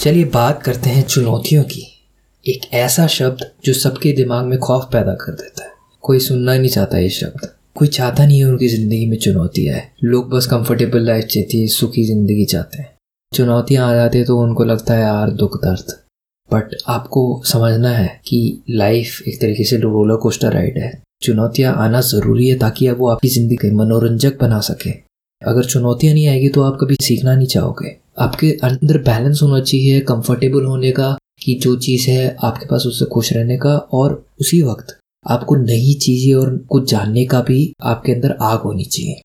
चलिए बात करते हैं चुनौतियों की। एक ऐसा शब्द जो सबके दिमाग में खौफ पैदा कर देता है। कोई सुनना नहीं चाहता ये शब्द। कोई चाहता नहीं है उनकी ज़िंदगी में चुनौती आए। लोग बस कंफर्टेबल लाइफ चाहती है सुखी ज़िंदगी चाहते हैं। चुनौतियाँ आ जाती है तो उनको लगता है यार दुख दर्द। बट आपको समझना है कि लाइफ एक तरीके से रोलर कोस्टर राइड है। चुनौतियाँ आना ज़रूरी है ताकि अब वो आपकी ज़िंदगी मनोरंजक बना सके। अगर चुनौतियाँ नहीं आएगी तो आप कभी सीखना नहीं चाहोगे। आपके अंदर बैलेंस होना चाहिए कंफर्टेबल होने का कि जो चीज़ है आपके पास उससे खुश रहने का और उसी वक्त आपको नई चीज़ें और कुछ जानने का भी आपके अंदर आग होनी चाहिए।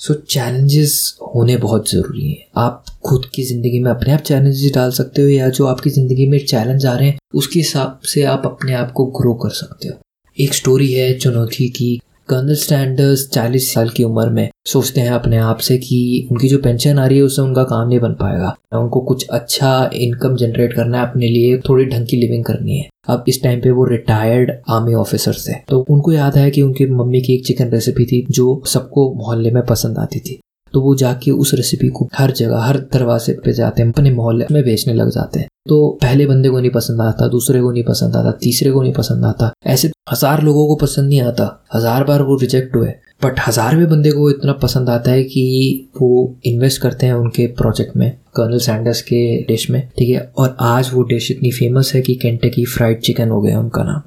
सो so, चैलेंजेस होने बहुत ज़रूरी हैं। आप खुद की ज़िंदगी में अपने आप चैलेंजेस डाल सकते हो या जो आपकी ज़िंदगी में चैलेंज आ रहे हैं उसके हिसाब से आप अपने आप को ग्रो कर सकते हो। एक स्टोरी है चुनौती की कर्नल स्टैंडर्स चालीस साल की उम्र में सोचते हैं अपने आप से कि उनकी जो पेंशन आ रही है, उससे उनका काम नहीं बन पाएगा। उनको कुछ अच्छा इनकम जनरेट करना है अपने लिए, थोड़ी ढंग की लिविंग करनी है। अब इस टाइम पे वो रिटायर्ड आर्मी ऑफिसर थे तो उनको याद है कि उनकी मम्मी की एक चिकन रेसिपी थी, जो सबको मोहल्ले में पसंद आती थी। तो वो जाके उस रेसिपी को हर जगह, हर दरवाजे पे जाते हैं, अपने मोहल्ले में बेचने लग जाते हैं। तो पहले बंदे को नहीं पसंद आता, दूसरे को नहीं पसंद आता, तीसरे को नहीं पसंद आता। ऐसे हज़ार लोगों को पसंद नहीं आता। हज़ार बार वो रिजेक्ट हुए। बट हजारवें बंदे को इतना पसंद आता है कि वो इन्वेस्ट करते हैं उनके प्रोजेक्ट में कर्नल सैंडर्स के डिश में, ठीक है? और आज वो डिश इतनी फ़ेमस है कि की फ्राइड चिकन हो गया उनका नाम।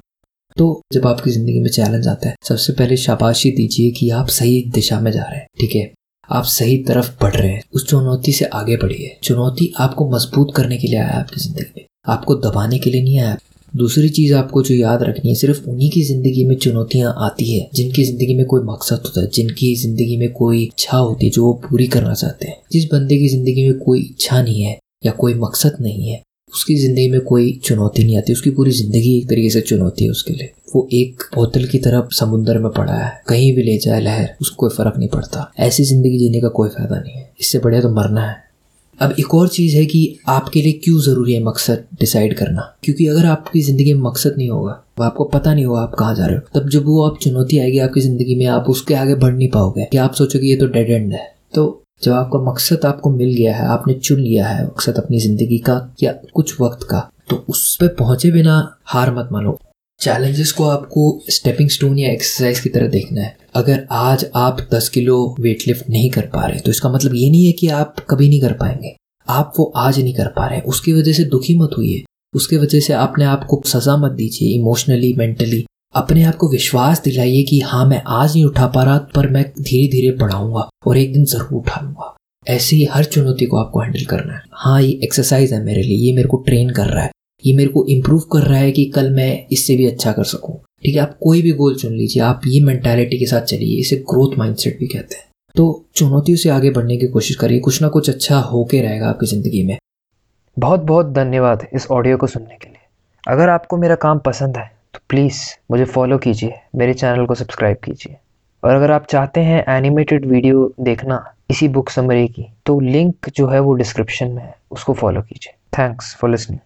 तो जब आपकी ज़िंदगी में चैलेंज आता है, सबसे पहले शाबाशी दीजिए कि आप सही दिशा में जा रहे हैं, ठीक है? आप सही तरफ़ बढ़ रहे हैं। उस चुनौती से आगे बढ़िए। चुनौती आपको मज़बूत करने के लिए आया है आपकी ज़िंदगी में। आपको दबाने के लिए नहीं आया दूसरी चीज़ आपको जो याद रखनी है, सिर्फ़ उन्हीं की ज़िंदगी में चुनौतियाँ आती है, जिनकी ज़िंदगी में कोई मकसद होता है, जिनकी ज़िंदगी में कोई इच्छा होती है, जो वो पूरी करना चाहते हैं। जिस बंदे की ज़िंदगी में कोई इच्छा नहीं है या कोई मकसद नहीं है, उसकी ज़िंदगी में कोई चुनौती नहीं आती, उसकी पूरी ज़िंदगी एक तरीके से चुनौती है उसके लिए। वो एक बोतल की तरफ़ समुद्र में पड़ा है, कहीं भी ले जाए लहर, उसको कोई फ़र्क नहीं पड़ता। ऐसी ज़िंदगी जीने का कोई फ़ायदा नहीं है। इससे बढ़िया तो मरना है। अब एक और चीज़ है कि आपके लिए क्यों ज़रूरी है मकसद डिसाइड करना? क्योंकि अगर आपकी ज़िंदगी में मकसद नहीं होगा आपको पता नहीं होगा आप कहाँ जा रहे हो। तब जब वो आप चुनौती आएगी आपकी ज़िंदगी में, आप उसके आगे बढ़ नहीं पाओगे कि आप सोचोगे ये तो डेड एंड है। तो जब आपका मकसद आपको मिल गया है, आपने चुन लिया है मकसद अपनी ज़िंदगी का या कुछ वक्त का तो उस पर पहुँचे बिना हार मत मानो। चैलेंजेस को आपको स्टेपिंग स्टोन या एक्सरसाइज की तरह देखना है। अगर आज आप 10 किलो वेट लिफ्ट नहीं कर पा रहे तो इसका मतलब ये नहीं है कि आप कभी नहीं कर पाएँगे। आप वो आज नहीं कर पा रहे उसकी वजह से दुखी मत हुई उसकी वजह से आपने आपको सजा मत दीजिए इमोशनली मेंटली अपने आप को विश्वास दिलाइए कि हाँ मैं आज नहीं उठा पा रहा, पर मैं धीरे धीरे बढ़ाऊँगा और एक दिन ज़रूर उठा लूँगा। ऐसे ही हर चुनौती को आपको हैंडल करना है। हाँ ये एक्सरसाइज है मेरे लिए, ये मेरे को ट्रेन कर रहा है। ये मेरे को इम्प्रूव कर रहा है कि कल मैं इससे भी अच्छा कर सकूँ। ठीक है, आप कोई भी गोल चुन लीजिए, आप ये मेंटालिटी के साथ चलिए, इसे ग्रोथ माइंडसेट भी कहते हैं। तो चुनौतियों से आगे बढ़ने की कोशिश करिए, कुछ ना कुछ अच्छा होके रहेगा आपकी ज़िंदगी में। बहुत बहुत धन्यवाद इस ऑडियो को सुनने के लिए। अगर आपको मेरा काम पसंद है तो प्लीज़ मुझे फॉलो कीजिए, मेरे चैनल को सब्सक्राइब कीजिए। और अगर आप चाहते हैं एनिमेटेड वीडियो देखना इसी बुक समरी की तो लिंक जो है वो डिस्क्रिप्शन में है, उसको फॉलो कीजिए। Thanks for listening